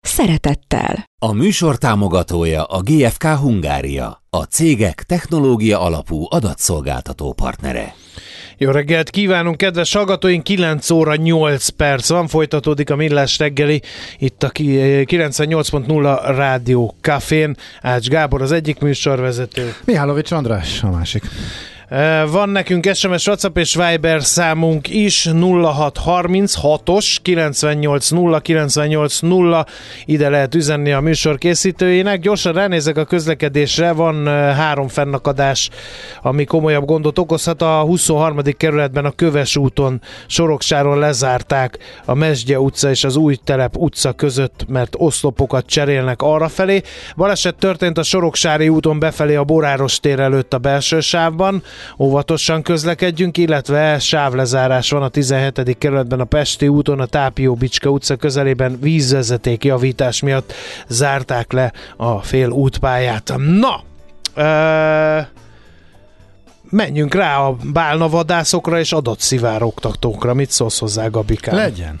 szeretettel. A műsor támogatója a GFK Hungária, a cégek technológia alapú adatszolgáltató partnere. Jó reggelt kívánunk, kedves hallgatóink! 9 óra 8 perc van, folytatódik a Millás reggeli itt a 98.0 Rádió Cafén. Ács Gábor az egyik műsorvezető. Mihálovics András a másik. Van nekünk SMS, WhatsApp és Viber számunk is 0636-os 980 980 ide lehet üzenni a műsor készítőjének. Gyorsan ránézek a közlekedésre, van három fennakadás, ami komolyabb gondot okozhat. A 23. kerületben a Köves úton Soroksáron lezárták a Mesdje utca és az Új Telep utca között, mert oszlopokat cserélnek arra felé. Baleset történt a Soroksári úton befelé a Boráros tér előtt a belső sávban óvatosan közlekedjünk, illetve sávlezárás van a 17. kerületben a Pesti úton, a Tápió Bicska utca közelében vízvezeték javítás miatt zárták le a fél útpályát. Na! Ö- menjünk rá a bálnavadászokra és adatszivárogtatókra. Mit szólsz hozzá, Gabikán? Legyen.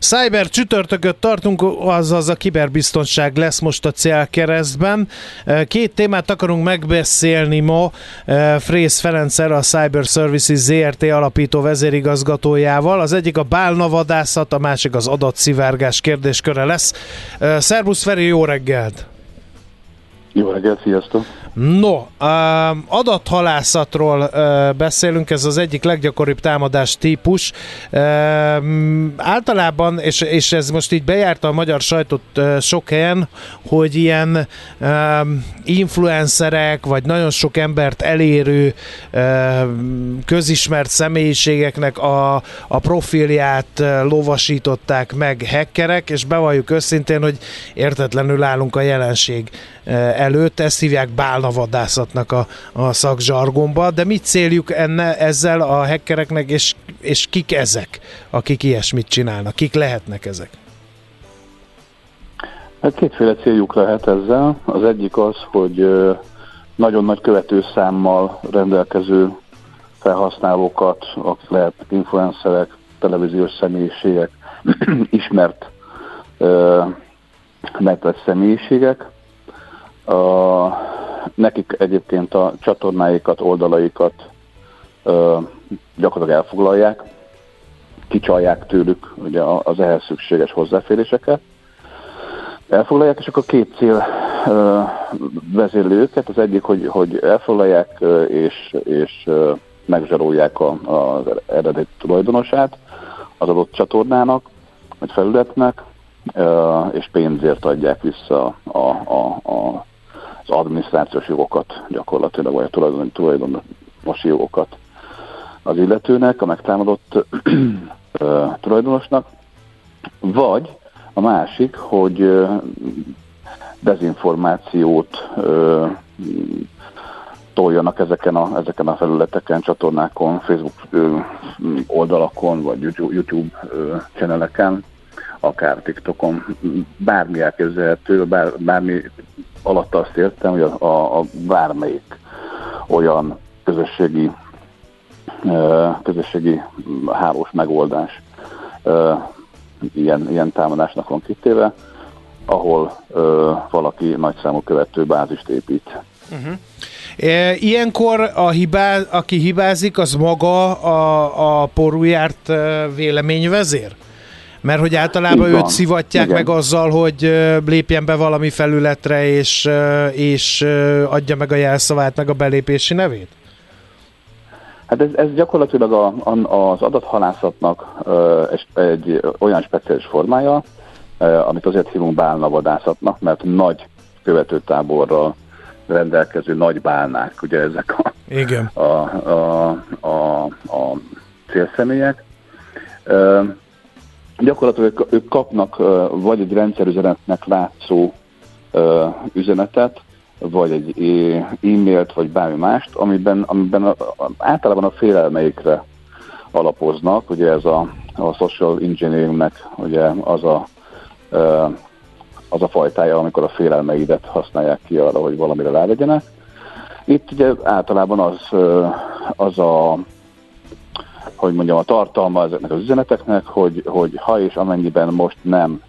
Cyber csütörtököt tartunk, azaz a kiberbiztonság lesz most a célkeresztben. Két témát akarunk megbeszélni ma Frész Ferencer, a Cyber Services ZRT alapító vezérigazgatójával. Az egyik a bálnavadászat, a másik az adatszivárgás kérdésköre lesz. Szervusz Feri, jó reggelt! Jó reggelt, sziasztok! No, adathalászatról beszélünk, ez az egyik leggyakoribb támadás típus. Általában, és, és ez most így bejárta a magyar sajtot sok helyen, hogy ilyen influencerek, vagy nagyon sok embert elérő közismert személyiségeknek a, a profilját lovasították meg hackerek, és bevalljuk őszintén, hogy értetlenül állunk a jelenség előtt, ezt hívják bálnavadászatnak a, a szakzsargomba, de mit céljuk enne, ezzel a hackereknek, és, és kik ezek, akik ilyesmit csinálnak? Kik lehetnek ezek? Hát kétféle céljuk lehet ezzel. Az egyik az, hogy nagyon nagy követőszámmal rendelkező felhasználókat, akik lehet influencerek, televíziós személyiségek, ismert megvett személyiségek, a, nekik egyébként a csatornáikat, oldalaikat ö, gyakorlatilag elfoglalják, kicsalják tőlük ugye az ehhez szükséges hozzáféréseket, elfoglalják, és akkor két cél ö, vezérli őket. Az egyik, hogy, hogy elfoglalják és, és megzsarolják a, az eredeti tulajdonosát az adott csatornának, vagy felületnek, és pénzért adják vissza a, a, adminisztrációs jogokat gyakorlatilag, vagy a tulajdon, tulajdonosi jogokat az illetőnek, a megtámadott tulajdonosnak, vagy a másik, hogy dezinformációt toljanak ezeken a, ezeken a felületeken, csatornákon, Facebook oldalakon, vagy YouTube, YouTube channeleken, akár TikTokon, bármi elképzelhető, bár, bármi alatt azt értem, hogy a, a, a bármelyik olyan közösségi közösségi hálós megoldás ilyen, ilyen támadásnak van kitéve, ahol valaki nagyszámú követő bázist épít. Uh-huh. E, ilyenkor a hibá, aki hibázik, az maga a, a porújárt véleményvezér? Mert hogy általában őt szivatják Igen. meg azzal, hogy lépjen be valami felületre, és, és adja meg a jelszavát, meg a belépési nevét? Hát ez, ez gyakorlatilag a, a, az adathalászatnak egy, egy olyan speciális formája, amit azért hívunk bálnavadászatnak, mert nagy követőtáborral rendelkező nagy bálnák, ugye ezek a, Igen. a, a, a, a célszemélyek. Gyakorlatilag ők, kapnak vagy egy rendszerüzenetnek látszó üzenetet, vagy egy e-mailt, vagy bármi mást, amiben, amiben a, általában a félelmeikre alapoznak, ugye ez a, a social engineeringnek ugye az a az a fajtája, amikor a félelmeidet használják ki arra, hogy valamire rávegyenek. Itt ugye általában az, az a hogy mondjam, a tartalma ezeknek az üzeneteknek, hogy, hogy ha és amennyiben most nem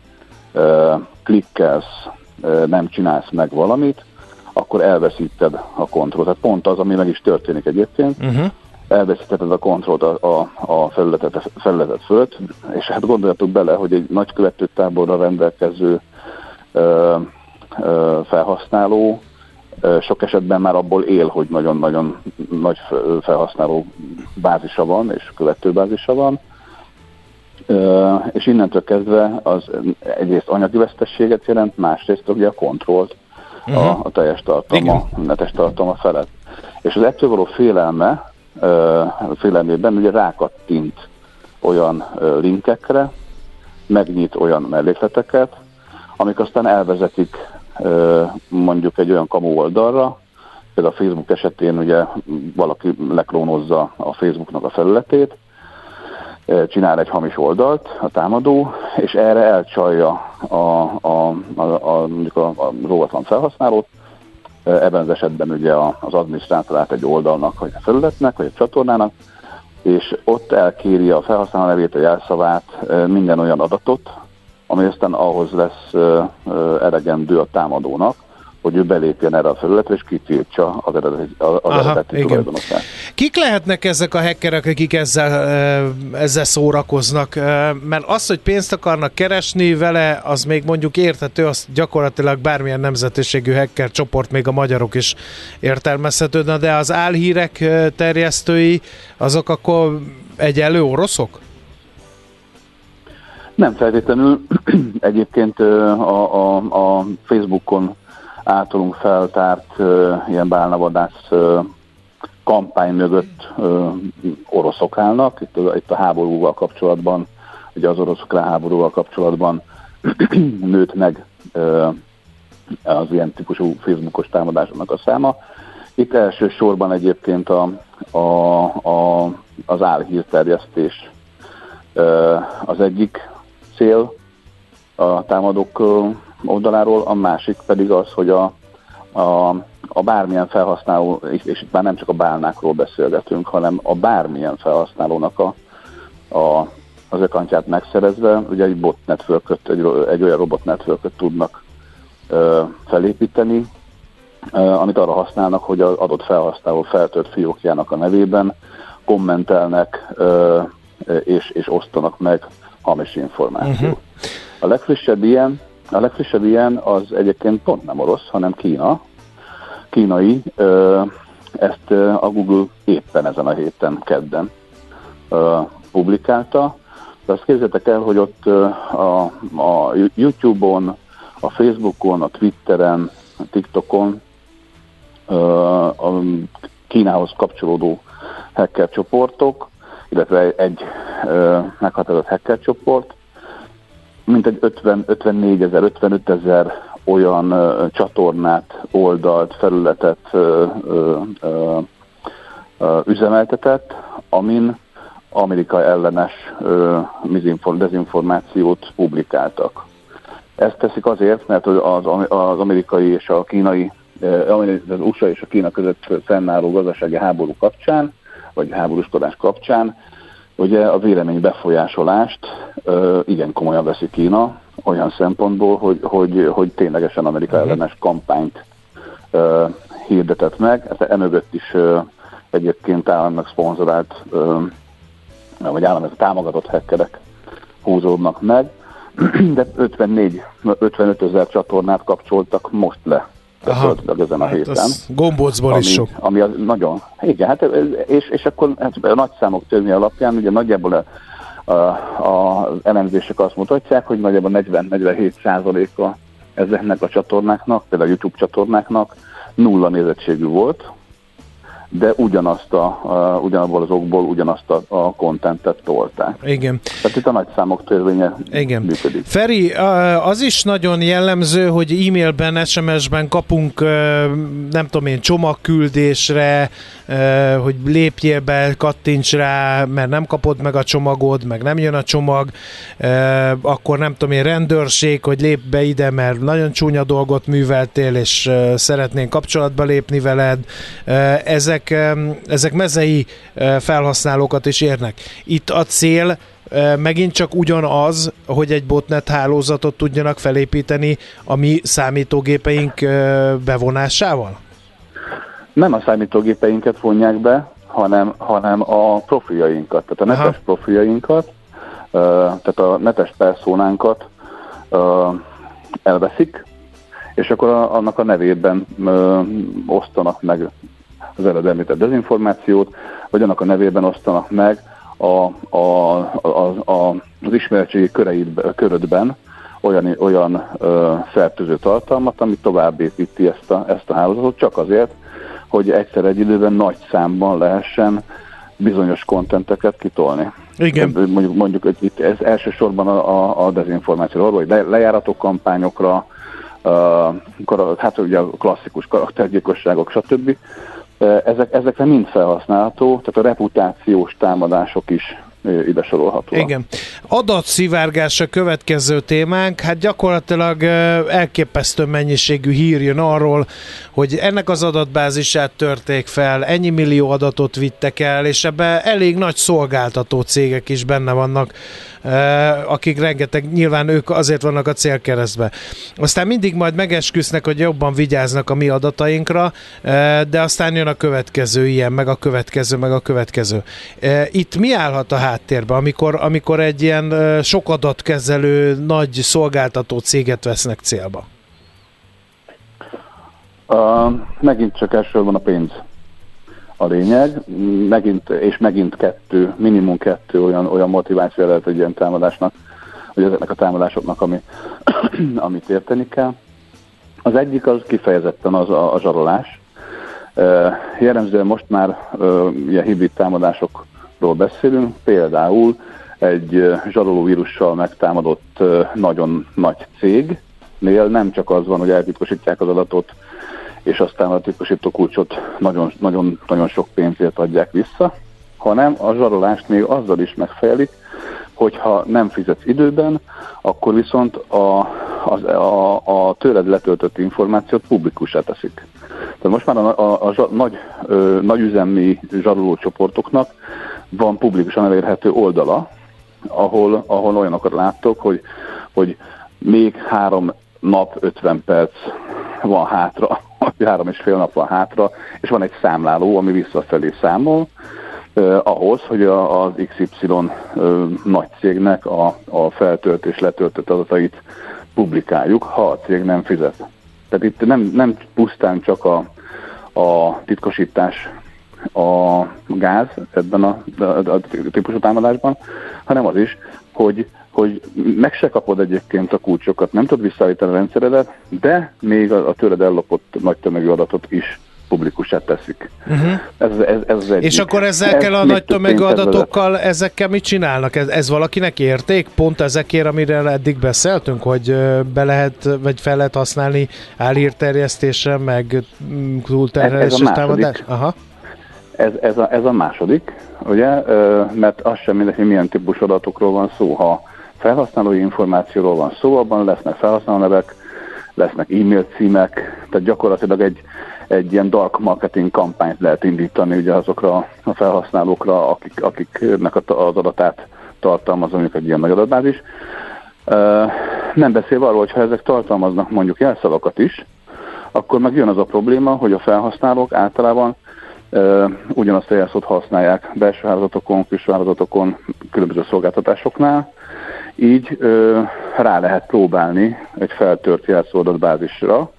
uh, klikkelsz, uh, nem csinálsz meg valamit, akkor elveszíted a kontrollt. Tehát pont az, ami meg is történik egyébként. Uh-huh. Elveszítetted a kontrollt a, a, a felületet, felületet fölött, és hát gondoljatok bele, hogy egy nagy követőtáborra rendelkező ö, ö, felhasználó ö, sok esetben már abból él, hogy nagyon-nagyon nagy felhasználó bázisa van, és követőbázisa van, ö, és innentől kezdve az egyrészt anyagi vesztességet jelent, másrészt ugye a kontrollt uh-huh. a, a teljes tartalma, a netes tartalma felett. És az ettől való félelme, félelmében ugye rákattint olyan linkekre, megnyit olyan mellékleteket, amik aztán elvezetik mondjuk egy olyan kamu oldalra, például a Facebook esetén ugye valaki leklónozza a Facebooknak a felületét, csinál egy hamis oldalt a támadó, és erre elcsalja a, a, a, a, mondjuk a, a róvatlan felhasználót, ebben az esetben ugye az adminisztrátorát egy oldalnak, vagy a felületnek, vagy a csatornának, és ott elkéri a felhasználó nevét, a jelszavát, minden olyan adatot, ami aztán ahhoz lesz elegendő a támadónak, hogy ő belépjen erre a felületre, és kitiltsa az eredeti, az Aha, eredeti tulajdonosát. Kik lehetnek ezek a hackerek, akik ezzel, ezzel szórakoznak? Mert az, hogy pénzt akarnak keresni vele, az még mondjuk érthető, az gyakorlatilag bármilyen nemzetiségű hacker csoport, még a magyarok is értelmezhető, de az álhírek terjesztői, azok akkor egyelő oroszok? Nem feltétlenül. Egyébként a, a, a Facebookon általunk feltárt ilyen bálnavadász kampány mögött oroszok állnak. Itt, itt a háborúval kapcsolatban, ugye az oroszok háborúval kapcsolatban nőtt meg az ilyen típusú Facebookos támadásoknak a száma. Itt elsősorban egyébként a, a, a, az álhírterjesztés az egyik cél a támadók oldaláról, a másik pedig az, hogy a, a, a bármilyen felhasználó, és, itt már nem csak a bálnákról beszélgetünk, hanem a bármilyen felhasználónak a, a, az ökantját megszerezve, ugye egy bot network egy, egy olyan robot network tudnak ö, felépíteni, ö, amit arra használnak, hogy az adott felhasználó feltört fiókjának a nevében kommentelnek ö, és, és osztanak meg hamis információ. Uh-huh. A legfrissebb ilyen, a legfrissebb ilyen az egyébként pont nem orosz, hanem Kína. Kínai, ezt a Google éppen ezen a héten, kedden publikálta. De azt képzeljétek el, hogy ott a, a YouTube-on, a Facebookon, a Twitteren, a TikTokon a Kínához kapcsolódó hacker csoportok illetve egy ö, meghatározott hacker csoport, mint egy 50, 54 ezer, 55 ezer olyan ö, csatornát, oldalt, felületet ö, ö, ö, üzemeltetett, amin Amerika ellenes ö, dezinformációt publikáltak. Ezt teszik azért, mert az, az amerikai és a kínai, az USA és a Kína között fennálló gazdasági háború kapcsán vagy háborúskodás kapcsán, ugye a vélemény befolyásolást ö, igen komolyan veszi Kína, olyan szempontból, hogy, hogy, hogy ténylegesen Amerika uh-huh. ellenes kampányt ö, hirdetett meg, ez emögött is egyébként államnak szponzorált, vagy államnak támogatott hekkerek húzódnak meg, de 54, 55 ezer csatornát kapcsoltak most le Aha, ezen a hát héten. Gombócból is sok. Ami az nagyon, igen, hát és, és akkor hát a nagy számok törni alapján ugye nagyjából a, a, a, az elemzések azt mutatják, hogy nagyjából 40-47 százaléka ezeknek a csatornáknak, például a YouTube csatornáknak nulla nézettségű volt, de ugyanazt a, uh, ugyanabból az okból ugyanazt a, a kontentet tolták. Igen. Tehát itt a nagy számok törvénye Igen. működik. Feri, az is nagyon jellemző, hogy e-mailben, SMS-ben kapunk nem tudom én, csomagküldésre, hogy lépjél be, kattints rá, mert nem kapod meg a csomagod, meg nem jön a csomag, akkor nem tudom én, rendőrség, hogy lép be ide, mert nagyon csúnya dolgot műveltél, és szeretnénk kapcsolatba lépni veled. Ezek, ezek mezei felhasználókat is érnek. Itt a cél megint csak ugyanaz, hogy egy botnet hálózatot tudjanak felépíteni a mi számítógépeink bevonásával? nem a számítógépeinket vonják be, hanem, hanem a profiainkat, tehát a netes Aha. profiainkat, tehát a netes perszónánkat elveszik, és akkor annak a nevében osztanak meg az előbb említett dezinformációt, vagy annak a nevében osztanak meg a, a, a, a, az ismeretségi köreid, körödben olyan, olyan ö, fertőző tartalmat, ami tovább építi ezt a, ezt a hálózatot, csak azért, hogy egyszer egy időben nagy számban lehessen bizonyos kontenteket kitolni. Igen. Mondjuk, mondjuk itt ez elsősorban a, a, a dezinformációról, vagy le, lejáratok kampányokra, uh, hát ugye a klasszikus karaktergyilkosságok, stb. Ezek, ezekre mind felhasználható, tehát a reputációs támadások is ide sorolható. Igen. Adatszivárgás a következő témánk. Hát gyakorlatilag elképesztő mennyiségű hír jön arról, hogy ennek az adatbázisát törték fel, ennyi millió adatot vittek el, és ebbe elég nagy szolgáltató cégek is benne vannak, akik rengeteg, nyilván ők azért vannak a célkeresztbe. Aztán mindig majd megesküsznek, hogy jobban vigyáznak a mi adatainkra, de aztán jön a következő ilyen, meg a következő, meg a következő. Itt mi állhat a háttérben, amikor, amikor egy ilyen sok adatkezelő nagy szolgáltató céget vesznek célba? Uh, megint csak elsősorban a pénz a lényeg, megint, és megint kettő, minimum kettő olyan, olyan motiváció lehet egy ilyen támadásnak, vagy ezeknek a támadásoknak, ami, amit érteni kell. Az egyik az kifejezetten az a, a zsarolás. Jellemzően most már ilyen hibrid támadásokról beszélünk, például egy zsaroló vírussal megtámadott nagyon nagy cégnél nem csak az van, hogy eltitkosítják az adatot, és aztán a titkosító kulcsot nagyon, nagyon, nagyon sok pénzért adják vissza, hanem a zsarolást még azzal is megfejelik, hogyha nem fizetsz időben, akkor viszont a, a, a, a tőled letöltött információt publikussá teszik. Tehát most már a, a, a, a nagy, ö, nagyüzemi zsaroló csoportoknak van publikusan elérhető oldala, ahol, ahol olyanokat láttok, hogy, hogy még három nap, 50 perc van hátra, három és fél nap van hátra, és van egy számláló, ami visszafelé számol, eh, ahhoz, hogy a, az XY eh, nagy cégnek a, a feltölt és letöltött adatait publikáljuk, ha a cég nem fizet. Tehát itt nem, nem pusztán csak a, a titkosítás a gáz ebben a, a, a típusú támadásban, hanem az is, hogy, hogy meg se kapod egyébként a kulcsokat, nem tudod visszaállítani a rendszeredet, de még a, a tőled ellopott nagy tömegű adatot is publikussá teszik. Uh-huh. Ez, ez, ez az És akkor ezekkel ez a nagy tömegű adatokkal, ezekkel mit csinálnak? Ez, ez valakinek érték? Pont ezekért, amire eddig beszéltünk, hogy be lehet, vagy fel lehet használni álhírterjesztésre, meg mm, túlterhelésre támadás? Aha. Ez, ez, a, ez a második, ugye, mert az sem mindegy, hogy milyen típus adatokról van szó. Ha felhasználói információról van szó, abban lesznek felhasználónevek, lesznek e-mail címek, tehát gyakorlatilag egy, egy ilyen dark marketing kampányt lehet indítani ugye azokra a felhasználókra, akik, akiknek az adatát tartalmaz mondjuk egy ilyen nagy adatbázis. Nem beszélve arról, hogy ha ezek tartalmaznak mondjuk jelszavakat is, akkor meg jön az a probléma, hogy a felhasználók általában ugyanazt a jelszót használják belső hálózatokon, külső hálózatokon, különböző szolgáltatásoknál, így uh, rá lehet próbálni egy feltört jelszóadatbázisra,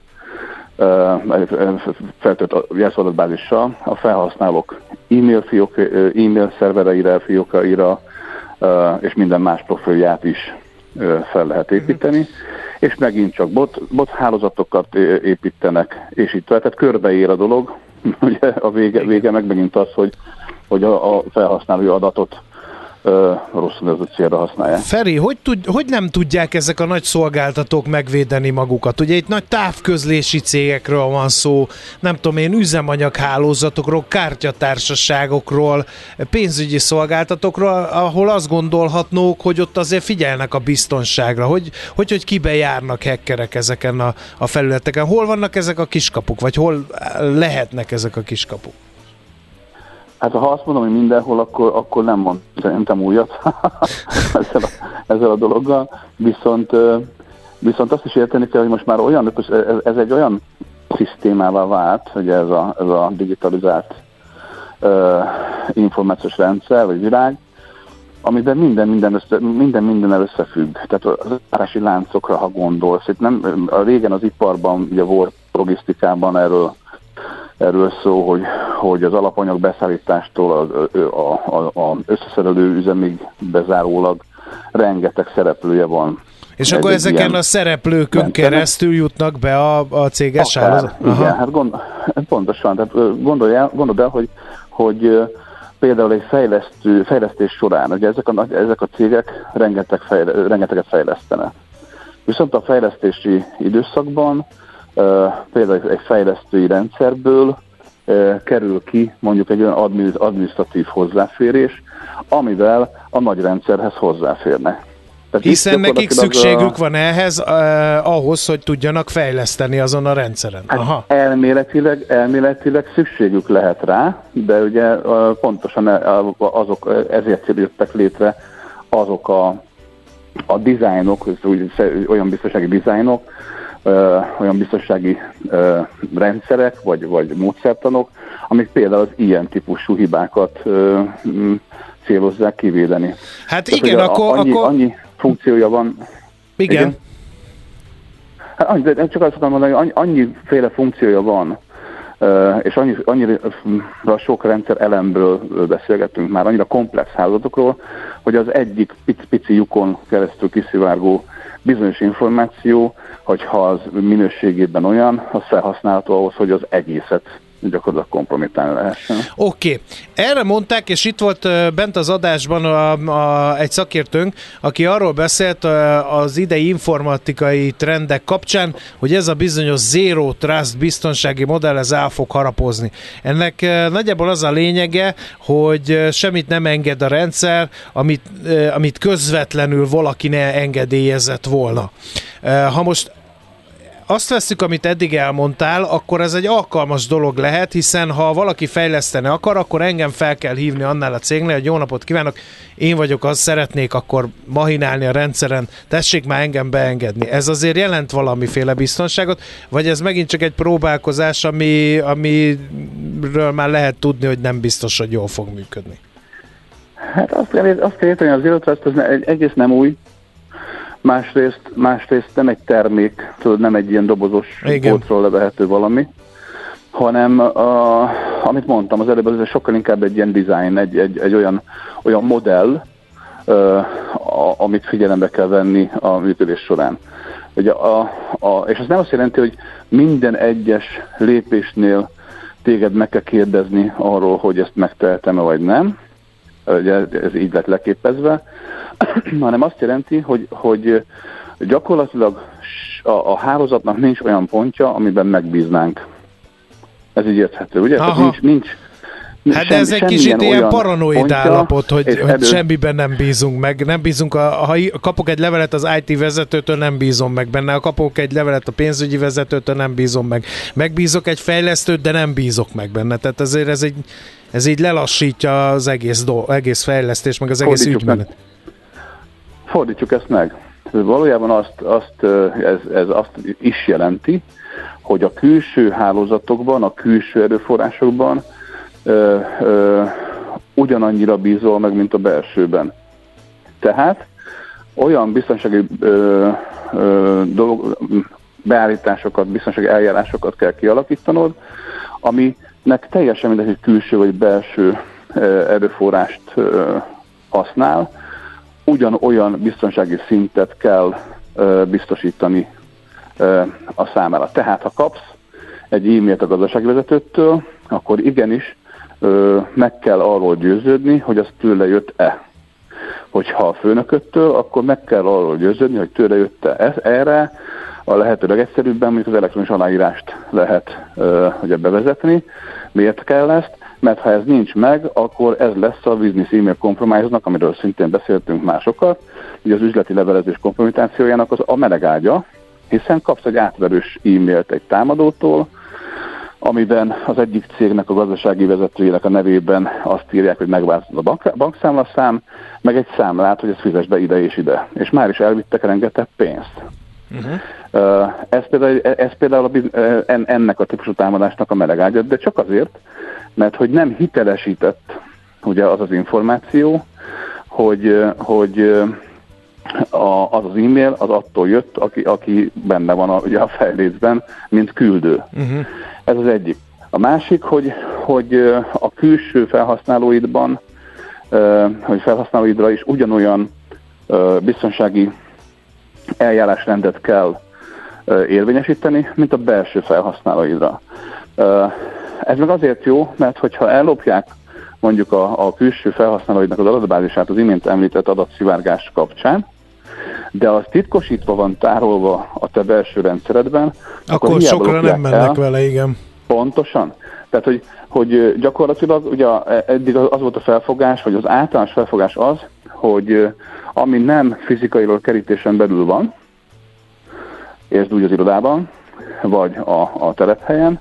feltört jelszóadatbázissal a felhasználók e-mail, fiók, e-mail szervereire, fiókaira és minden más profilját is fel lehet építeni, uh-huh. és megint csak bot, bot hálózatokat építenek, és itt tehát körbeér a dolog, ugye a vége, vége meg megint az, hogy, hogy a, a felhasználói adatot rosszul ez a célra használják. Feri, hogy, tud, hogy nem tudják ezek a nagy szolgáltatók megvédeni magukat? Ugye itt nagy távközlési cégekről van szó, nem tudom én, üzemanyaghálózatokról, kártyatársaságokról, pénzügyi szolgáltatókról, ahol azt gondolhatnók, hogy ott azért figyelnek a biztonságra, hogy hogy, hogy kibe járnak hackerek ezeken a, a felületeken. Hol vannak ezek a kiskapuk, vagy hol lehetnek ezek a kiskapuk? Hát ha azt mondom, hogy mindenhol, akkor, akkor nem mond szerintem újat ezzel, a, ezzel a dologgal, viszont, viszont azt is érteni kell, hogy most már olyan, ez, ez egy olyan szisztémává vált, hogy ez a, ez a digitalizált uh, információs rendszer, vagy világ, amiben minden minden, össze, minden minden összefügg. Tehát az árási láncokra, ha gondolsz. Itt nem, a régen az iparban, ugye volt logisztikában erről erről szó, hogy, hogy az alapanyag beszállítástól az a, a, a összeszerelő üzemig bezárólag rengeteg szereplője van. És Ez akkor ezeken a szereplőkön rendszerek. keresztül jutnak be a, a céges hálózat? Igen, hát gond, pontosan. Tehát gondolj el, gondold el hogy, hogy például egy fejlesztő, fejlesztés során, ugye ezek a, ezek a cégek rengeteg fejle, rengeteget fejlesztenek. Viszont a fejlesztési időszakban például egy fejlesztői rendszerből kerül ki mondjuk egy olyan adminisztratív hozzáférés, amivel a nagy rendszerhez hozzáférnek. Tehát Hiszen nekik szükségük a... van ehhez, eh, ahhoz, hogy tudjanak fejleszteni azon a rendszeren. Hát Aha. Elméletileg, elméletileg szükségük lehet rá, de ugye pontosan azok, ezért jöttek létre azok a, a dizájnok, olyan biztonsági dizájnok, olyan biztonsági rendszerek, vagy, vagy módszertanok, amik például az ilyen típusú hibákat célozzák kivédeni. Hát Tehát, igen, akkor, annyi, akkor... annyi funkciója van. Igen. igen? Hát annyi, de csak azt akarom mondani, hogy annyi, féle funkciója van, és annyi, annyira sok rendszer elemből beszélgetünk már, annyira komplex hálózatokról, hogy az egyik pici lyukon keresztül kiszivárgó bizonyos információ, hogyha az minőségében olyan, az felhasználható ahhoz, hogy az egészet gyakorlatilag kompromittálni lehessen. Oké, okay. erre mondták, és itt volt bent az adásban a, a, egy szakértőnk, aki arról beszélt az idei informatikai trendek kapcsán, hogy ez a bizonyos Zero Trust biztonsági modell, ez el fog harapozni. Ennek nagyjából az a lényege, hogy semmit nem enged a rendszer, amit, amit közvetlenül valaki ne engedélyezett volna. Ha most azt veszük, amit eddig elmondtál, akkor ez egy alkalmas dolog lehet, hiszen ha valaki fejleszteni akar, akkor engem fel kell hívni annál a cégnél, hogy jó napot kívánok, én vagyok az, szeretnék akkor mahinálni a rendszeren, tessék már engem beengedni. Ez azért jelent valamiféle biztonságot, vagy ez megint csak egy próbálkozás, ami, amiről már lehet tudni, hogy nem biztos, hogy jól fog működni? Hát azt kell, azt kell érteni, az Trust az egész nem új, másrészt, másrészt nem egy termék, tudod, nem egy ilyen dobozos polcról levehető valami, hanem a, amit mondtam az előbb, ez sokkal inkább egy ilyen design, egy, egy, egy olyan, olyan modell, uh, a, amit figyelembe kell venni a működés során. Ugye a, a, és ez nem azt jelenti, hogy minden egyes lépésnél téged meg kell kérdezni arról, hogy ezt megtehetem-e vagy nem. Ugye ez így lett leképezve, hanem azt jelenti, hogy, hogy gyakorlatilag a, a hálózatnak nincs olyan pontja, amiben megbíznánk. Ez így érthető, ugye? Tehát nincs, nincs, Hát de ez egy kicsit ilyen paranoid állapot, hogy, hogy elő... semmiben nem bízunk meg. Nem bízunk, a, ha kapok egy levelet az IT vezetőtől, nem bízom meg benne. Ha kapok egy levelet a pénzügyi vezetőtől, nem bízom meg. Megbízok egy fejlesztőt, de nem bízok meg benne. Tehát ezért ez, egy, ez így lelassítja az egész, do, egész fejlesztés, meg az egész ügymenet. Meg fordítsuk ezt meg. Valójában azt, azt ez, ez azt is jelenti, hogy a külső hálózatokban, a külső erőforrásokban ö, ö, ugyanannyira bízol meg, mint a belsőben. Tehát olyan biztonsági ö, ö, dolog, beállításokat, biztonsági eljárásokat kell kialakítanod, aminek teljesen mindegy, hogy külső vagy belső erőforrást használ, ugyanolyan biztonsági szintet kell biztosítani a számára. Tehát, ha kapsz egy e-mailt a gazdasági vezetőtől, akkor igenis meg kell arról győződni, hogy az tőle jött-e. Hogyha a főnököttől, akkor meg kell arról győződni, hogy tőle jött-e. Erre a lehető legegyszerűbben mondjuk az elektronikus aláírást lehet ugye bevezetni. Miért kell ezt? Mert ha ez nincs meg, akkor ez lesz a business email compromise-nak, amiről szintén beszéltünk másokat, ugye az üzleti levelezés kompromitációjának az a melegágya, hiszen kapsz egy átverős e-mailt egy támadótól, amiben az egyik cégnek a gazdasági vezetőjének a nevében azt írják, hogy megváltozott a bank, bankszámlaszám, meg egy számlát, hogy ezt fizes be ide és ide. És már is elvittek rengeteg pénzt. Uh-huh. Ez például, ez például a, ennek a típusú támadásnak a melegágya, de csak azért, mert hogy nem hitelesített ugye az az információ, hogy, hogy a, az az e-mail az attól jött, aki, aki benne van a, ugye a fejlécben, mint küldő. Uh-huh. Ez az egyik. A másik, hogy, hogy a külső felhasználóidban, hogy felhasználóidra is ugyanolyan biztonsági eljárásrendet kell érvényesíteni, mint a belső felhasználóidra. Ez meg azért jó, mert hogyha ellopják mondjuk a, a külső felhasználóidnak az adatbázisát az imént említett adatszivárgás kapcsán, de az titkosítva van tárolva a te belső rendszeredben, akkor, akkor sokra nem mennek el. vele, igen. Pontosan. Tehát, hogy, hogy gyakorlatilag ugye eddig az volt a felfogás, vagy az általános felfogás az, hogy ami nem fizikailag kerítésen belül van, és úgy az irodában, vagy a, a telephelyen,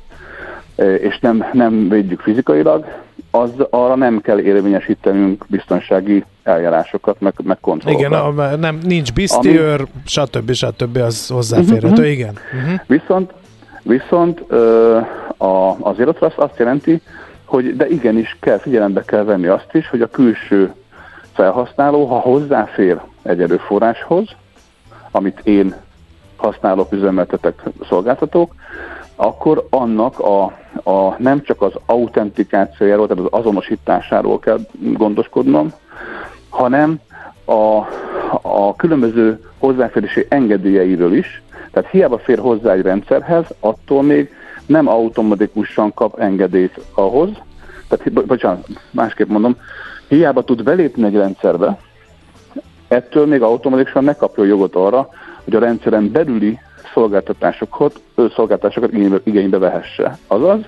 és nem, nem védjük fizikailag, az arra nem kell érvényesítenünk biztonsági eljárásokat, meg, meg kontrollokat. Igen, a, nem, nincs biztiőr, Ami... stb. stb. az hozzáférhető, uh-huh. igen. Uh-huh. Viszont, viszont ö, a, az az azt jelenti, hogy de igenis kell, figyelembe kell venni azt is, hogy a külső felhasználó, ha hozzáfér egy erőforráshoz, amit én használok, üzemeltetek, szolgáltatók, akkor annak a, a nem csak az autentikációjáról, tehát az azonosításáról kell gondoskodnom, hanem a, a különböző hozzáférési engedélyeiről is. Tehát hiába fér hozzá egy rendszerhez, attól még nem automatikusan kap engedélyt ahhoz, tehát, bocsánat, másképp mondom, hiába tud belépni egy rendszerbe, ettől még automatikusan ne kapja jogot arra, hogy a rendszeren belüli szolgáltatásokat, szolgáltatásokat igénybe, igénybe vehesse. Azaz,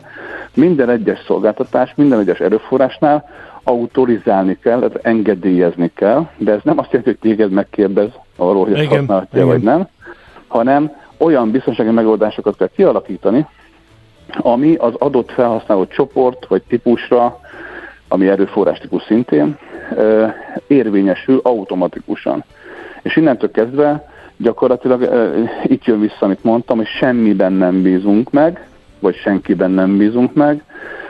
minden egyes szolgáltatás, minden egyes erőforrásnál autorizálni kell, tehát engedélyezni kell, de ez nem azt jelenti, hogy téged megkérdez arról, hogy ezt használhatja vagy nem, hanem olyan biztonsági megoldásokat kell kialakítani, ami az adott felhasználó csoport vagy típusra, ami erőforrás típus szintén, érvényesül automatikusan. És innentől kezdve gyakorlatilag itt jön vissza, amit mondtam, hogy semmiben nem bízunk meg, vagy senkiben nem bízunk meg.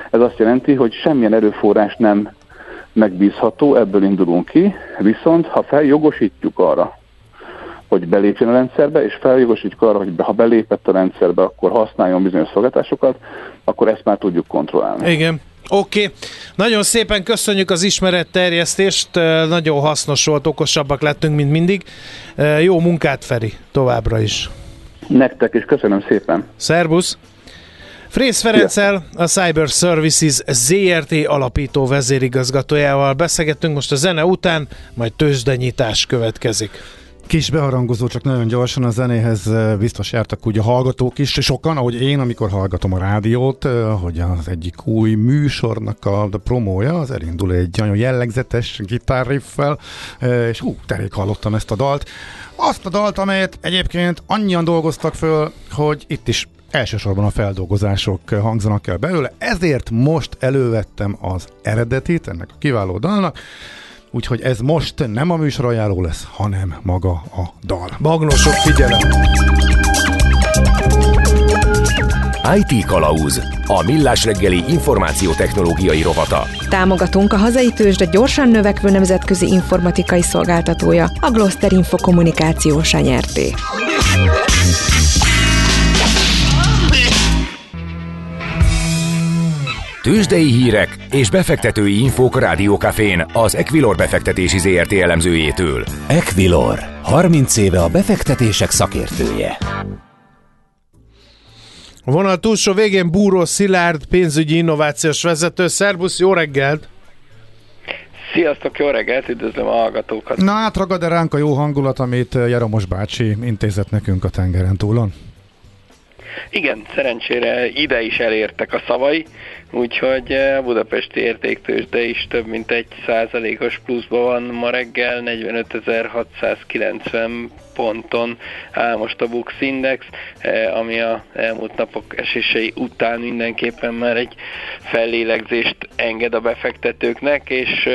Ez azt jelenti, hogy semmilyen erőforrás nem megbízható, ebből indulunk ki, viszont ha feljogosítjuk arra, hogy belépjen a rendszerbe, és feljogosítjuk arra, hogy ha belépett a rendszerbe, akkor használjon bizonyos szolgáltásokat, akkor ezt már tudjuk kontrollálni. Igen. Oké, okay. nagyon szépen köszönjük az ismeretterjesztést, nagyon hasznos volt, okosabbak lettünk, mint mindig. Jó munkát, Feri, továbbra is. Nektek is, köszönöm szépen. Szerbusz! Frész Ferenccel, a Cyber Services ZRT alapító vezérigazgatójával beszélgettünk most a zene után, majd tőzsdenyítás következik. Kis beharangozó, csak nagyon gyorsan a zenéhez eh, biztos jártak úgy a hallgatók is, sokan, ahogy én, amikor hallgatom a rádiót, eh, hogy az egyik új műsornak a, a promója, az elindul egy nagyon jellegzetes gitárriffel, eh, és hú, terék hallottam ezt a dalt. Azt a dalt, amelyet egyébként annyian dolgoztak föl, hogy itt is elsősorban a feldolgozások hangzanak el belőle, ezért most elővettem az eredetit ennek a kiváló dalnak, úgyhogy ez most nem a műsorajánló lesz, hanem maga a dal. Magnosok, figyelem! IT Kalauz. A millás reggeli információtechnológiai rovata. Támogatunk a hazai tőzsde gyorsan növekvő nemzetközi informatikai szolgáltatója, a Gloster Info kommunikációsa nyerté. Tőzsdei hírek és befektetői infók a Rádiókafén az Equilor befektetési ZRT elemzőjétől. Equilor, 30 éve a befektetések szakértője. A vonal túlsó végén Búró Szilárd, pénzügyi innovációs vezető. Szerbusz, jó reggelt! Sziasztok, jó reggelt, üdvözlöm a hallgatókat! Na, átragad-e ránk a jó hangulat, amit Jaromos bácsi intézett nekünk a tengeren túlon? Igen, szerencsére ide is elértek a szavai, úgyhogy a budapesti értéktősde is több mint egy százalékos pluszban van ma reggel, 45.690 ponton áll most a Bux Index, ami a elmúlt napok esései után mindenképpen már egy fellélegzést enged a befektetőknek, és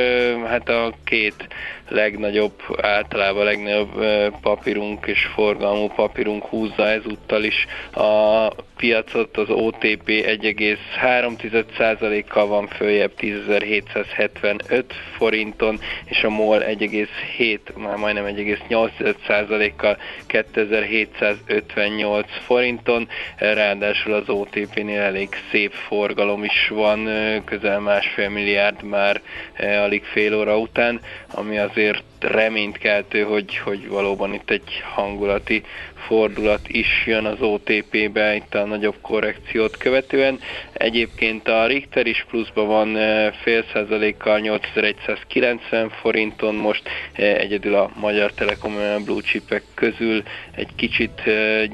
hát a két legnagyobb, általában legnagyobb papírunk és forgalmú papírunk húzza ezúttal is a piacot, az OTP 1,3%-kal van följebb 10.775 forinton, és a MOL 1,7, már majdnem 1,8%-kal 2758 forinton, ráadásul az OTP-nél elég szép forgalom is van, közel másfél milliárd már alig fél óra után, ami azért reménykeltő, hogy, hogy valóban itt egy hangulati fordulat is jön az OTP-be itt a nagyobb korrekciót követően. Egyébként a Richter is pluszban van fél százalékkal 8190 forinton, most egyedül a Magyar Telekom Blue Chipek közül egy kicsit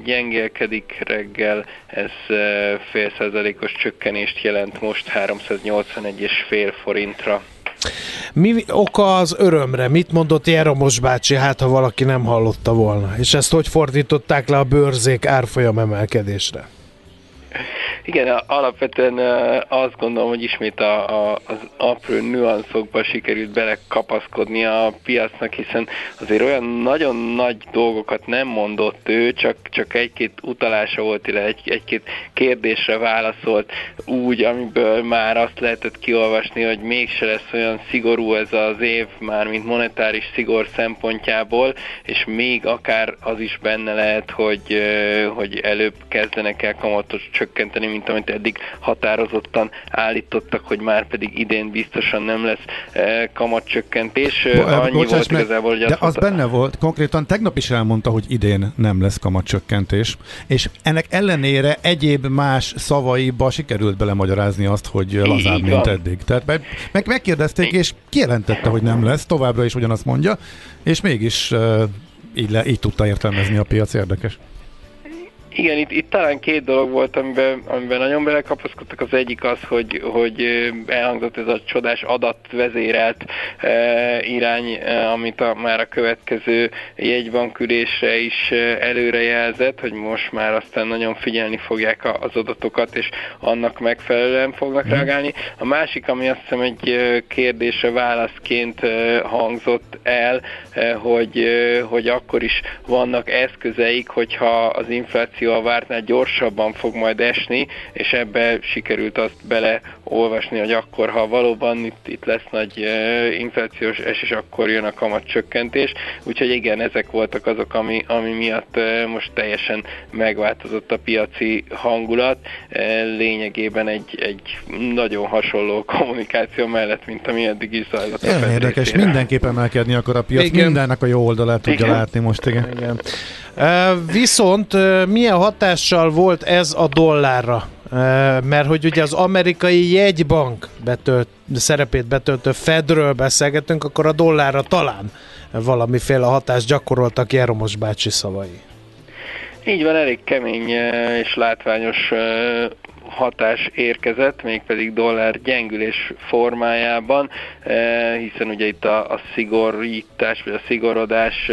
gyengélkedik reggel, ez fél százalékos csökkenést jelent most 381,5 forintra. Mi oka az örömre? Mit mondott Jeromos bácsi, hát ha valaki nem hallotta volna? És ezt hogy fordították le a bőrzék árfolyam emelkedésre? Igen, alapvetően azt gondolom, hogy ismét a, a, az apró nüanszokba sikerült belekapaszkodni a piacnak, hiszen azért olyan nagyon nagy dolgokat nem mondott ő, csak, csak egy-két utalása volt, illetve egy, egy-két kérdésre válaszolt úgy, amiből már azt lehetett kiolvasni, hogy mégse lesz olyan szigorú ez az év, már mint monetáris szigor szempontjából, és még akár az is benne lehet, hogy, hogy előbb kezdenek el kamatot csökkenteni, mint amit eddig határozottan állítottak, hogy már pedig idén biztosan nem lesz eh, kamatcsökkentés. Bo- Annyi Bocsás, volt igazából, hogy De az benne volt, konkrétan tegnap is elmondta, hogy idén nem lesz kamatcsökkentés, és ennek ellenére egyéb más szavaiba sikerült belemagyarázni azt, hogy lazább, mint eddig. Tehát meg, meg megkérdezték, és kijelentette, hogy nem lesz, továbbra is ugyanazt mondja, és mégis uh, így, le, így tudta értelmezni a piac, érdekes. Igen, itt, itt talán két dolog volt, amiben, amiben nagyon belekapaszkodtak. Az egyik az, hogy, hogy elhangzott ez a csodás adatvezérelt e, irány, e, amit a, már a következő jegybankülésre is előrejelzett, hogy most már aztán nagyon figyelni fogják az adatokat, és annak megfelelően fognak mm. reagálni. A másik, ami azt hiszem egy kérdésre válaszként hangzott el, hogy, hogy akkor is vannak eszközeik, hogyha az infláció a vártnál gyorsabban fog majd esni, és ebbe sikerült azt beleolvasni, hogy akkor, ha valóban itt, itt lesz nagy uh, inflációs esés, akkor jön a kamat csökkentés. Úgyhogy igen, ezek voltak azok, ami, ami miatt uh, most teljesen megváltozott a piaci hangulat. Uh, lényegében egy, egy nagyon hasonló kommunikáció mellett, mint ami eddig is zajlott. Igen, érdekes, mindenképp emelkedni akar a piac, igen. mindennek a jó oldalát tudja igen. látni most, igen. igen. Viszont milyen hatással volt ez a dollárra? Mert hogy ugye az amerikai jegybank betölt, szerepét betöltő Fedről beszélgetünk, akkor a dollárra talán valamiféle hatást gyakoroltak Jeromos bácsi szavai. Így van, elég kemény és látványos hatás érkezett, mégpedig dollár gyengülés formájában, hiszen ugye itt a, a szigorítás, vagy a szigorodás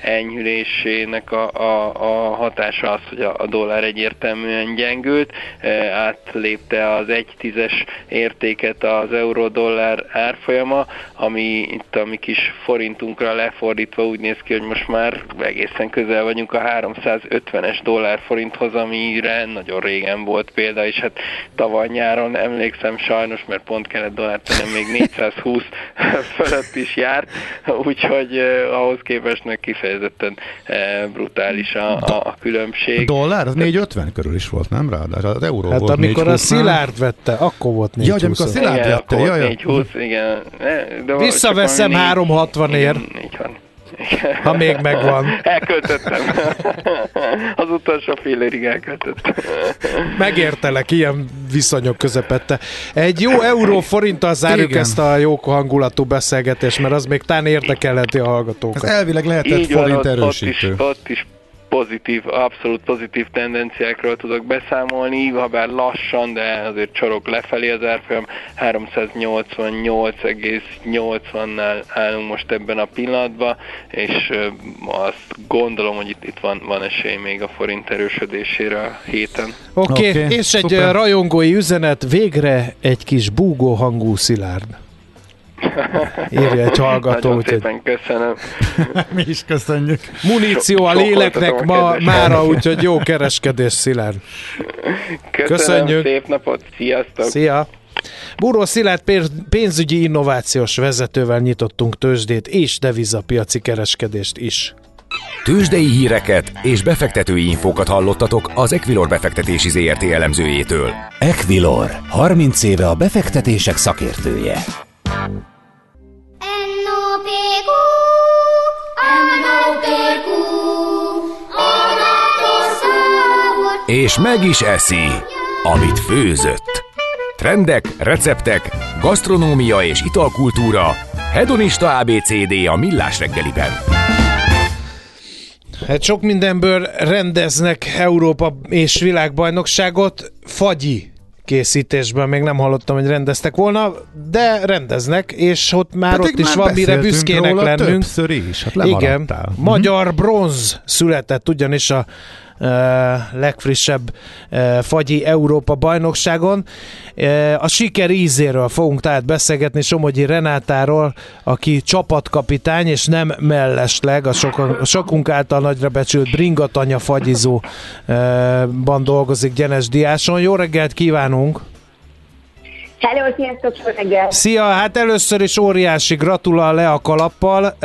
enyhülésének a, a, a hatása az, hogy a, dollár egyértelműen gyengült, átlépte az egy tízes értéket az euró-dollár árfolyama, ami itt a mi kis forintunkra lefordítva úgy néz ki, hogy most már egészen közel vagyunk a 350-es dollár forinthoz, amire nagyon régen volt példa, és hát tavaly nyáron emlékszem sajnos, mert pont kellett dollárt tennem, még 420 fölött is járt, úgyhogy eh, ahhoz képest meg kifejezetten eh, brutális a, a, a különbség. A dollár az 450 körül is volt, nem ráadásul? Az euró Hát volt amikor a 420 Szilárd vette, akkor volt Ja, hogy 420. amikor a Szilárd Igen, vette, akkor jaj, jaj. 420, igen. De Visszaveszem csak valami 360 ér. Ha még megvan. Elköltöttem. Az utolsó fél érig elköltöttem. Megértelek ilyen viszonyok közepette. Egy jó euró forinttal zárjuk Igen. ezt a jó hangulatú beszélgetést, mert az még talán érdekelheti a Ez hallgatókat. elvileg lehetett Így van, forint ott, ott, is, erősítő. ott is pozitív, abszolút pozitív tendenciákról tudok beszámolni, ha bár lassan, de azért csorog lefelé az árfolyam, 388,80-nál állunk most ebben a pillanatban, és azt gondolom, hogy itt, itt van, van esély még a forint erősödésére a héten. Oké, Oké, okay, és egy szuper. ö, rajongói üzenet, végre egy kis búgó hangú szilárd. Írja egy hallgató, Nagyon úgyhogy szépen köszönöm. Mi is köszönjük. muníció a léleknek a ma, kedves mára, úgyhogy jó kereskedés szilárd. Köszönöm, Köszönjük. szép napot, sziasztok! Szia! Búró Szilárd pénz- pénzügyi innovációs vezetővel nyitottunk tőzsdét és devizapiaci kereskedést is. Tőzsdei híreket és befektetői infókat hallottatok az Equilor befektetési ZRT elemzőjétől. Equilor, 30 éve a befektetések szakértője. És meg is eszi, amit főzött. Trendek, receptek, gasztronómia és italkultúra. Hedonista ABCD a millás reggeliben. Hát sok mindenből rendeznek Európa és világbajnokságot, fagyi készítésben még nem hallottam, hogy rendeztek volna, de rendeznek, és ott már Pedig ott is már van mire büszkének róla lennünk. Többször is, hát Igen, magyar bronz született ugyanis a legfrissebb fagyi Európa bajnokságon. A siker ízéről fogunk tehát beszélgetni Somogyi Renátáról, aki csapatkapitány, és nem mellesleg a sokunk által nagyra becsült bringatanya fagyizóban dolgozik Gyenes Diáson. Jó reggelt kívánunk! Hello, sziasztok, jó reggel! Szia, hát először is óriási gratulál le a kalappal,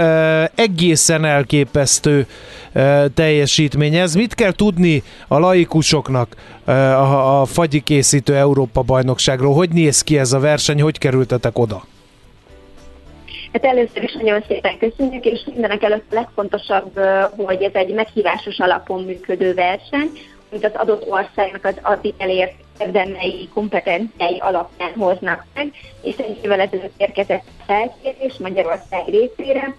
egészen elképesztő teljesítmény ez. Mit kell tudni a laikusoknak a, a fagyi készítő Európa bajnokságról? Hogy néz ki ez a verseny, hogy kerültetek oda? Hát először is nagyon szépen köszönjük, és mindenek előtt a legfontosabb, hogy ez egy meghívásos alapon működő verseny, amit az adott országnak az addig elért érdemei, kompetenciái alapján hoznak meg, és egy évvel ezelőtt érkezett felkérés Magyarország részére,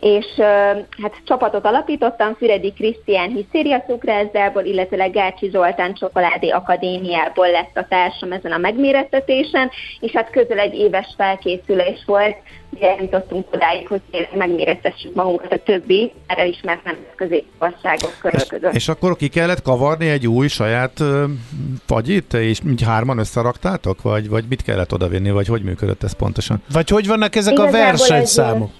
és hát csapatot alapítottam, Füredi Krisztián Hiszéria cukrászdából, illetve Gácsi Zoltán Csokoládé Akadémiából lett a társam ezen a megmérettetésen, és hát közel egy éves felkészülés volt, ugye eljutottunk odáig, hogy megmérettessük magunkat a többi, erre ismert nemzetközi országok között. És akkor ki kellett kavarni egy új saját fagyit, és így hárman összeraktátok, vagy, vagy mit kellett odavinni, vagy hogy működött ez pontosan? Vagy hogy vannak ezek Igazából a egy- versenyszámok?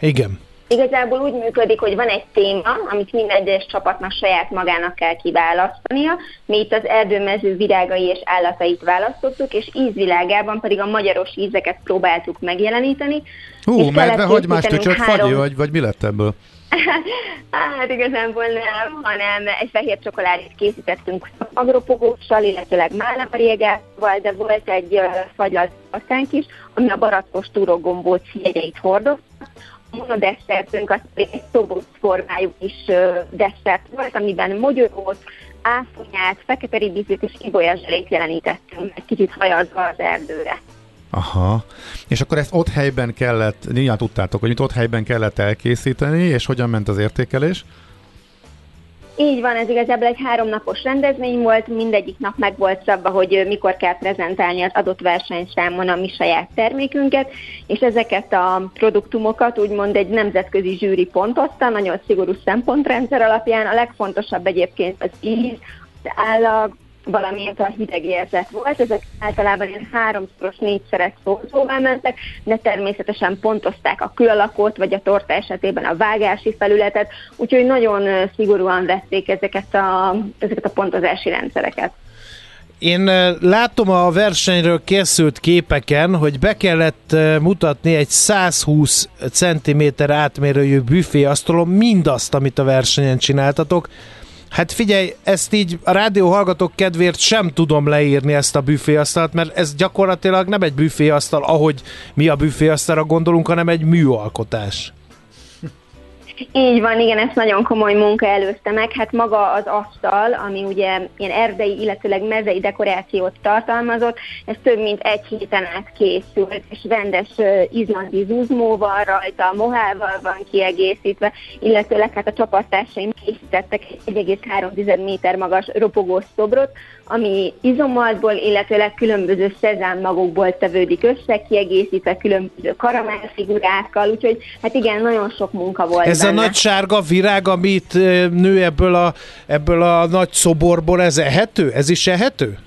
Igen. Igazából úgy működik, hogy van egy téma, amit minden egyes csapatnak saját magának kell kiválasztania. Mi itt az erdőmező virágai és állatait választottuk, és ízvilágában pedig a magyaros ízeket próbáltuk megjeleníteni. Hú, medve, hagymás, tücsök, három- vagy, vagy mi lett ebből? Hát igazából nem, hanem egy fehér csokoládét készítettünk agropogóssal, illetőleg málnamariegával, de volt egy uh, fagylalt asztánk is, ami a barackos túrogombóc jegyeit hordott. Monodesszertünk az egy szobott formájú is desszert volt, amiben mogyorót, áfonyát, fekete ribizlit és ibolyazselét jelenítettünk, egy kicsit hajazva az erdőre. Aha. És akkor ezt ott helyben kellett, nyilván tudtátok, hogy itt ott helyben kellett elkészíteni, és hogyan ment az értékelés? Így van, ez igazából egy háromnapos rendezvény volt, mindegyik nap meg volt szabva, hogy mikor kell prezentálni az adott versenyszámon a mi saját termékünket, és ezeket a produktumokat úgymond egy nemzetközi zsűri pontozta, nagyon szigorú szempontrendszer alapján. A legfontosabb egyébként az íz, az állag, valamint a hideg érzet volt. Ezek általában ilyen háromszoros, négyszeres szózóvá mentek, de természetesen pontozták a külalakot, vagy a torta esetében a vágási felületet, úgyhogy nagyon szigorúan vették ezeket a, ezeket a pontozási rendszereket. Én látom a versenyről készült képeken, hogy be kellett mutatni egy 120 cm átmérőjű büféasztalon mindazt, amit a versenyen csináltatok. Hát figyelj, ezt így a rádió hallgatók kedvéért sem tudom leírni ezt a büféasztalt, mert ez gyakorlatilag nem egy büféasztal, ahogy mi a büféasztalra gondolunk, hanem egy műalkotás. Így van, igen, ezt nagyon komoly munka előzte meg. Hát maga az asztal, ami ugye ilyen erdei, illetőleg mezei dekorációt tartalmazott, ez több mint egy héten át készült, és rendes izlandi zuzmóval rajta, mohával van kiegészítve, illetőleg hát a csapattársaim készítettek egy 1,3 méter magas ropogós szobrot, ami izomaltból, illetőleg különböző magokból tevődik össze, kiegészítve különböző karamellfigurákkal, úgyhogy hát igen, nagyon sok munka volt Ez benne. a nagy sárga virág, amit nő ebből a, ebből a nagy szoborból, ez ehető? Ez is ehető?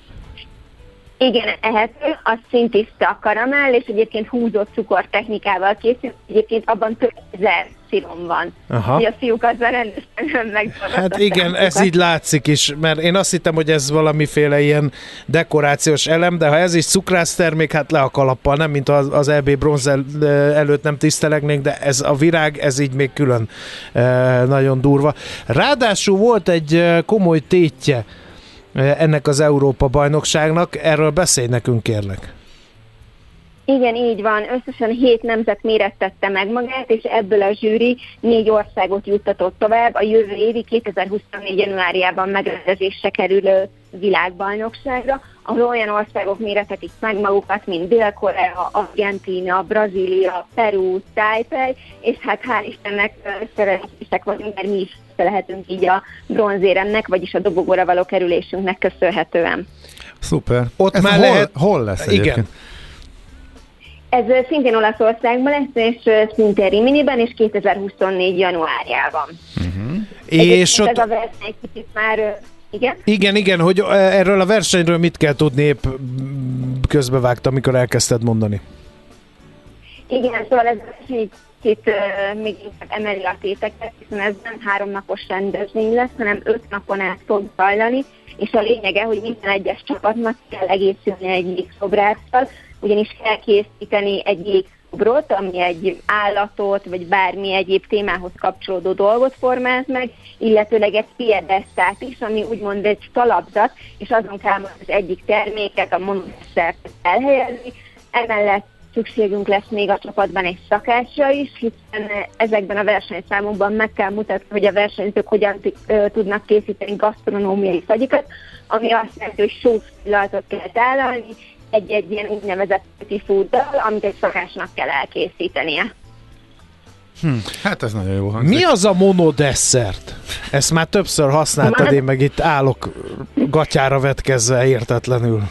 Igen, ehető, az szintiszta karamell, és egyébként húzott cukortechnikával készül, egyébként abban több ezer szirom van. Aha. Ugye a fiúk azzal rendesen meg. Hát igen, ez így látszik is, mert én azt hittem, hogy ez valamiféle ilyen dekorációs elem, de ha ez is cukrásztermék, hát le a kalappal, nem mint az, az EB bronz el, előtt nem tisztelegnénk, de ez a virág, ez így még külön e, nagyon durva. Ráadásul volt egy e, komoly tétje ennek az Európa bajnokságnak, erről beszélj nekünk kérlek. Igen, így van. Összesen hét nemzet mérettette meg magát, és ebből a zsűri négy országot juttatott tovább a jövő évi 2024. januárjában megrendezésre kerülő világbajnokságra, ahol olyan országok méretetik meg magukat, mint Dél-Korea, Argentína, Brazília, Peru, Taipei, és hát hál' Istennek szerencsések vagyunk, mert mi is lehetünk így a bronzéremnek, vagyis a dobogóra való kerülésünknek köszönhetően. Szuper. Ott Ez már hol, lehet- hol lesz Igen. egyébként? Ez szintén Olaszországban lesz, és szintén Riminiben, és 2024. januárjában. És Egyébként ott, ez a verseny kicsit már, igen? igen, igen, hogy erről a versenyről mit kell tudni, épp közbevágtam, amikor elkezdted mondani. Igen, szóval ez egy kicsit uh, még inkább emeli a téteket, hiszen ez nem háromnapos rendezvény lesz, hanem öt napon át fog zajlani, és a lényege, hogy minden egyes csapatnak kell egészülni egy jégszobráccal, ugyanis kell készíteni egy jégszobrot, ami egy állatot, vagy bármi egyéb témához kapcsolódó dolgot formáz meg, illetőleg egy piedesztát is, ami úgymond egy talapzat, és azon kell az egyik terméket, a monodeszert elhelyezni. Emellett szükségünk lesz még a csapatban egy szakásra is, hiszen ezekben a versenyszámokban meg kell mutatni, hogy a versenyzők hogyan t- ö, tudnak készíteni gasztronómiai szagyikat, ami azt jelenti, hogy sós pillanatot kell tálalni, egy-egy ilyen úgynevezett petit fooddal, amit egy szakásnak kell elkészítenie. Hm, hát ez nagyon jó hangzik. Mi az a monodesszert? Ezt már többször használtad, én meg itt állok gatyára vetkezve értetlenül.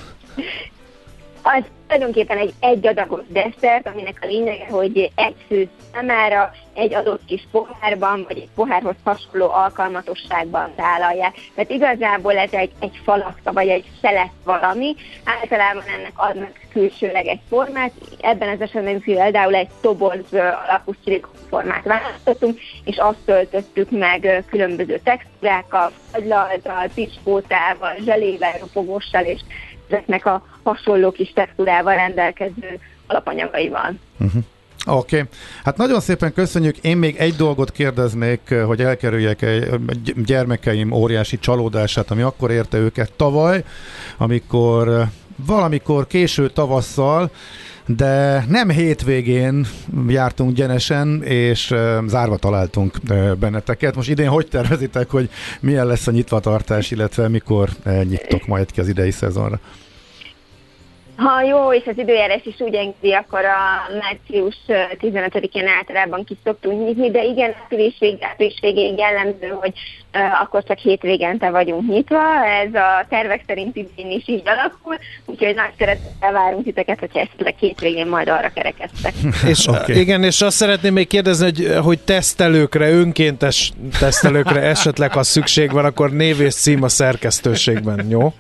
Az tulajdonképpen egy egy adagos desszert, aminek a lényege, hogy egy fő számára egy adott kis pohárban, vagy egy pohárhoz hasonló alkalmatosságban tálalják. Tehát igazából ez egy, egy falakta, vagy egy szelet valami. Általában ennek adnak külsőleg formát. Ebben az esetben például egy toboz ö, alapú szilikonformát választottunk, és azt töltöttük meg különböző textúrákkal, fagylaltal, piskótával, zselével, ropogóssal, és ezeknek a hasonló kis textúrával rendelkező alapanyagaival. Oké, okay. hát nagyon szépen köszönjük. Én még egy dolgot kérdeznék, hogy elkerüljek egy gyermekeim óriási csalódását, ami akkor érte őket tavaly, amikor valamikor késő tavasszal, de nem hétvégén jártunk gyenesen, és zárva találtunk benneteket. Most idén hogy tervezitek, hogy milyen lesz a nyitvatartás, illetve mikor nyittok majd ki az idei szezonra? Ha jó, és az időjárás is úgy engedi, akkor a március 15-én általában ki szoktunk nyitni, de igen, április végig, április végéig jellemző, hogy uh, akkor csak hétvégente vagyunk nyitva. Ez a tervek szerint idén is így alakul, úgyhogy nagy szeretettel várunk titeket, hogyha esetleg hétvégén majd arra kerekeztek. és okay. igen, és azt szeretném még kérdezni, hogy, hogy tesztelőkre, önkéntes tesztelőkre esetleg, ha szükség van, akkor név és cím a szerkesztőségben, jó?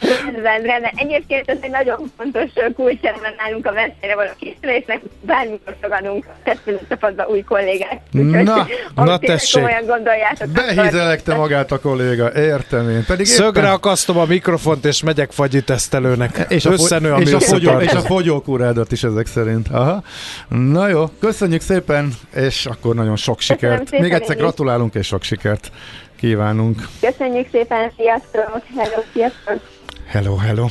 Rendben, rendben. Egyébként ez egy nagyon fontos kulcselem nálunk a versenyre való készülésnek, bármikor fogadunk tesztelőcsapatba új kollégák. Na, na tessék. Komolyan gondoljátok. Behízelekte magát a kolléga, értem én. Pedig Szögre éppen... akasztom a mikrofont, és megyek fagyi tesztelőnek. És a, Összenő, és a, fogyó, és a fogyókúrádat is ezek szerint. Aha. Na jó, köszönjük szépen, és akkor nagyon sok sikert. Még egyszer gratulálunk, és sok sikert kívánunk. Köszönjük szépen, sziasztok! Hello, sziasztok! Hello, hello!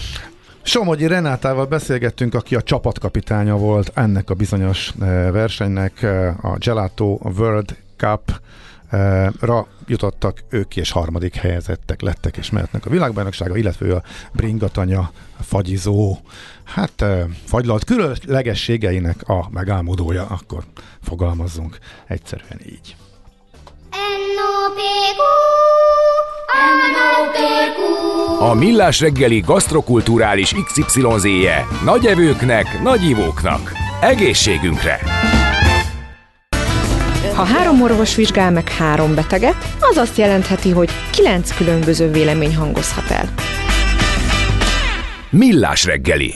Somogyi Renátával beszélgettünk, aki a csapatkapitánya volt ennek a bizonyos eh, versenynek, eh, a Gelato World Cup eh, ra jutottak ők és harmadik helyezettek lettek és mehetnek a világbajnoksága, illetve a bringatanya, fagyizó, hát fagylalt különlegességeinek a megálmodója, akkor fogalmazzunk egyszerűen így. A Millás reggeli gasztrokulturális XYZ-je nagy evőknek, nagy ivóknak. Egészségünkre! Ha három orvos vizsgál meg három beteget, az azt jelentheti, hogy kilenc különböző vélemény hangozhat el. Millás reggeli.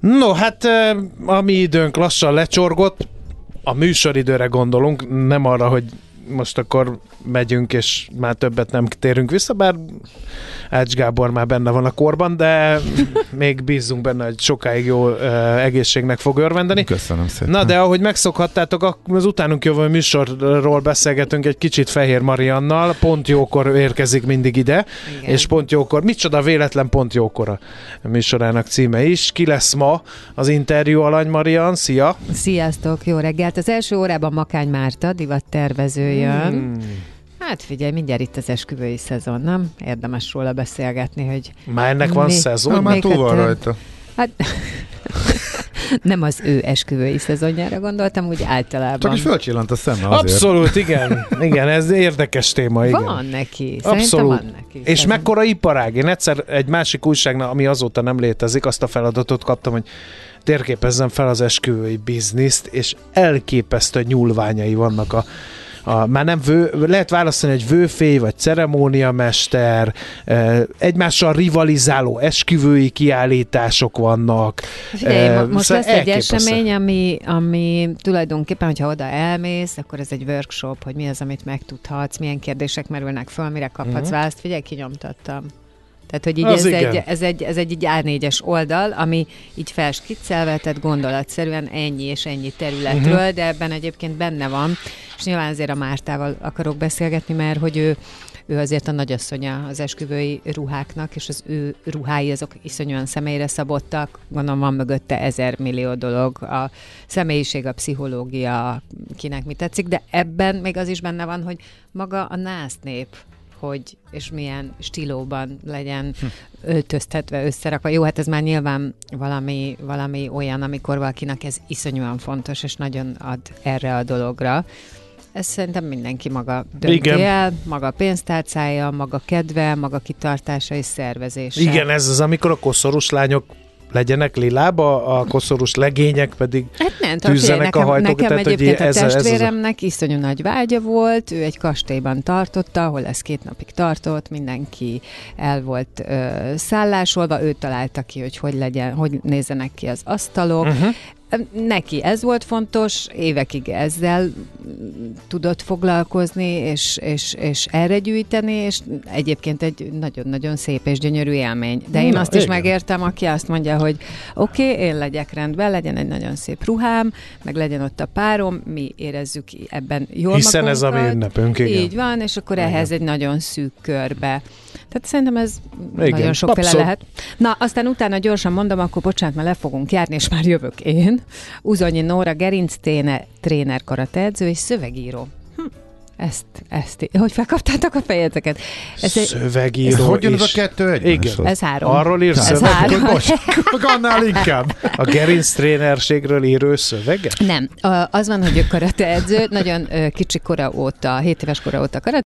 No, hát a mi időnk lassan lecsorgott, a műsoridőre gondolunk, nem arra, hogy most akkor megyünk, és már többet nem térünk vissza, bár Ács Gábor már benne van a korban, de még bízunk benne, hogy sokáig jó uh, egészségnek fog örvendeni. Köszönöm szépen. Na, de ahogy megszokhattátok, az utánunk jövő műsorról beszélgetünk egy kicsit Fehér Mariannal, pont jókor érkezik mindig ide, Igen. és pont jókor, micsoda véletlen pont jókor a műsorának címe is. Ki lesz ma az interjú Alany Marian? Szia! Sziasztok, jó reggelt! Az első órában Makány Márta, divat tervezőjön. Hmm Hát figyelj, mindjárt itt az esküvői szezon, nem? Érdemes róla beszélgetni, hogy... Már ennek van mi, szezon? Na, már túl van rajta. Hát, nem az ő esküvői szezonjára gondoltam, úgy általában. Csak is fölcsillant a szeme azért. Abszolút, igen. Igen, ez érdekes téma, igen. Van neki. Abszolút. van neki. És szerintem. mekkora iparág. Én egyszer egy másik újságnál, ami azóta nem létezik, azt a feladatot kaptam, hogy térképezzem fel az esküvői bizniszt, és elképesztő nyúlványai vannak a a, már nem vő, lehet választani egy vőfély, vagy ceremóniamester, egymással rivalizáló esküvői kiállítások vannak. Figyelj, most szóval lesz egy esemény, ami, ami tulajdonképpen, hogyha oda elmész, akkor ez egy workshop, hogy mi az, amit megtudhatsz, milyen kérdések merülnek föl, mire kaphatsz uh-huh. választ. Figyelj, kinyomtattam. Tehát, hogy így ez egy, ez, egy, ez egy, egy A4-es oldal, ami így felskiccelve, tehát gondolatszerűen ennyi és ennyi területről, uh-huh. de ebben egyébként benne van, és nyilván azért a Mártával akarok beszélgetni, mert hogy ő ő azért a nagyasszonya az esküvői ruháknak, és az ő ruhái azok iszonyúan személyre szabottak, gondolom van mögötte ezer millió dolog, a személyiség, a pszichológia, kinek mi tetszik, de ebben még az is benne van, hogy maga a nász nép, hogy és milyen stílóban legyen hm. öltöztetve, összerakva. Jó, hát ez már nyilván valami, valami olyan, amikor valakinek ez iszonyúan fontos, és nagyon ad erre a dologra. Ez szerintem mindenki maga dönti Igen. el, maga pénztárcája, maga kedve, maga kitartása és szervezése. Igen, ez az, amikor a koszorús lányok legyenek lilába, a koszorús legények pedig hát nem, tűzzenek nekem, a hajtók. Nekem tehát, egyébként ez, a testvéremnek ez az... iszonyú nagy vágya volt, ő egy kastélyban tartotta, ahol ez két napig tartott, mindenki el volt ö, szállásolva, ő találta ki, hogy hogy legyen, hogy nézzenek ki az asztalok. Uh-huh. Neki ez volt fontos, évekig ezzel tudott foglalkozni, és, és, és erre gyűjteni, és egyébként egy nagyon-nagyon szép és gyönyörű élmény. De én Na, azt igen. is megértem, aki azt mondja, hogy oké, okay, én legyek rendben, legyen egy nagyon szép ruhám, meg legyen ott a párom, mi érezzük ebben jól Hiszen magunkat. ez a mi ünnepünk, igen. Így van, és akkor igen. ehhez egy nagyon szűk körbe. Tehát szerintem ez igen, nagyon sokféle lehet. Na, aztán utána gyorsan mondom, akkor bocsánat, mert le fogunk járni, és már jövök én. Uzonyi Nóra Gerinc téne, tréner karateedző és szövegíró. Hm. Ezt, ezt, hogy felkaptátok a fejeteket? Ez Szövegíró Ez hogy jön ez a kettő egy? Igen. Ez három. Arról ír Ez három. Most, annál inkább. A gerinc trénerségről írő szöveget? Nem. Az van, hogy ő karate edző, nagyon kicsi kora óta, 7 éves kora óta karate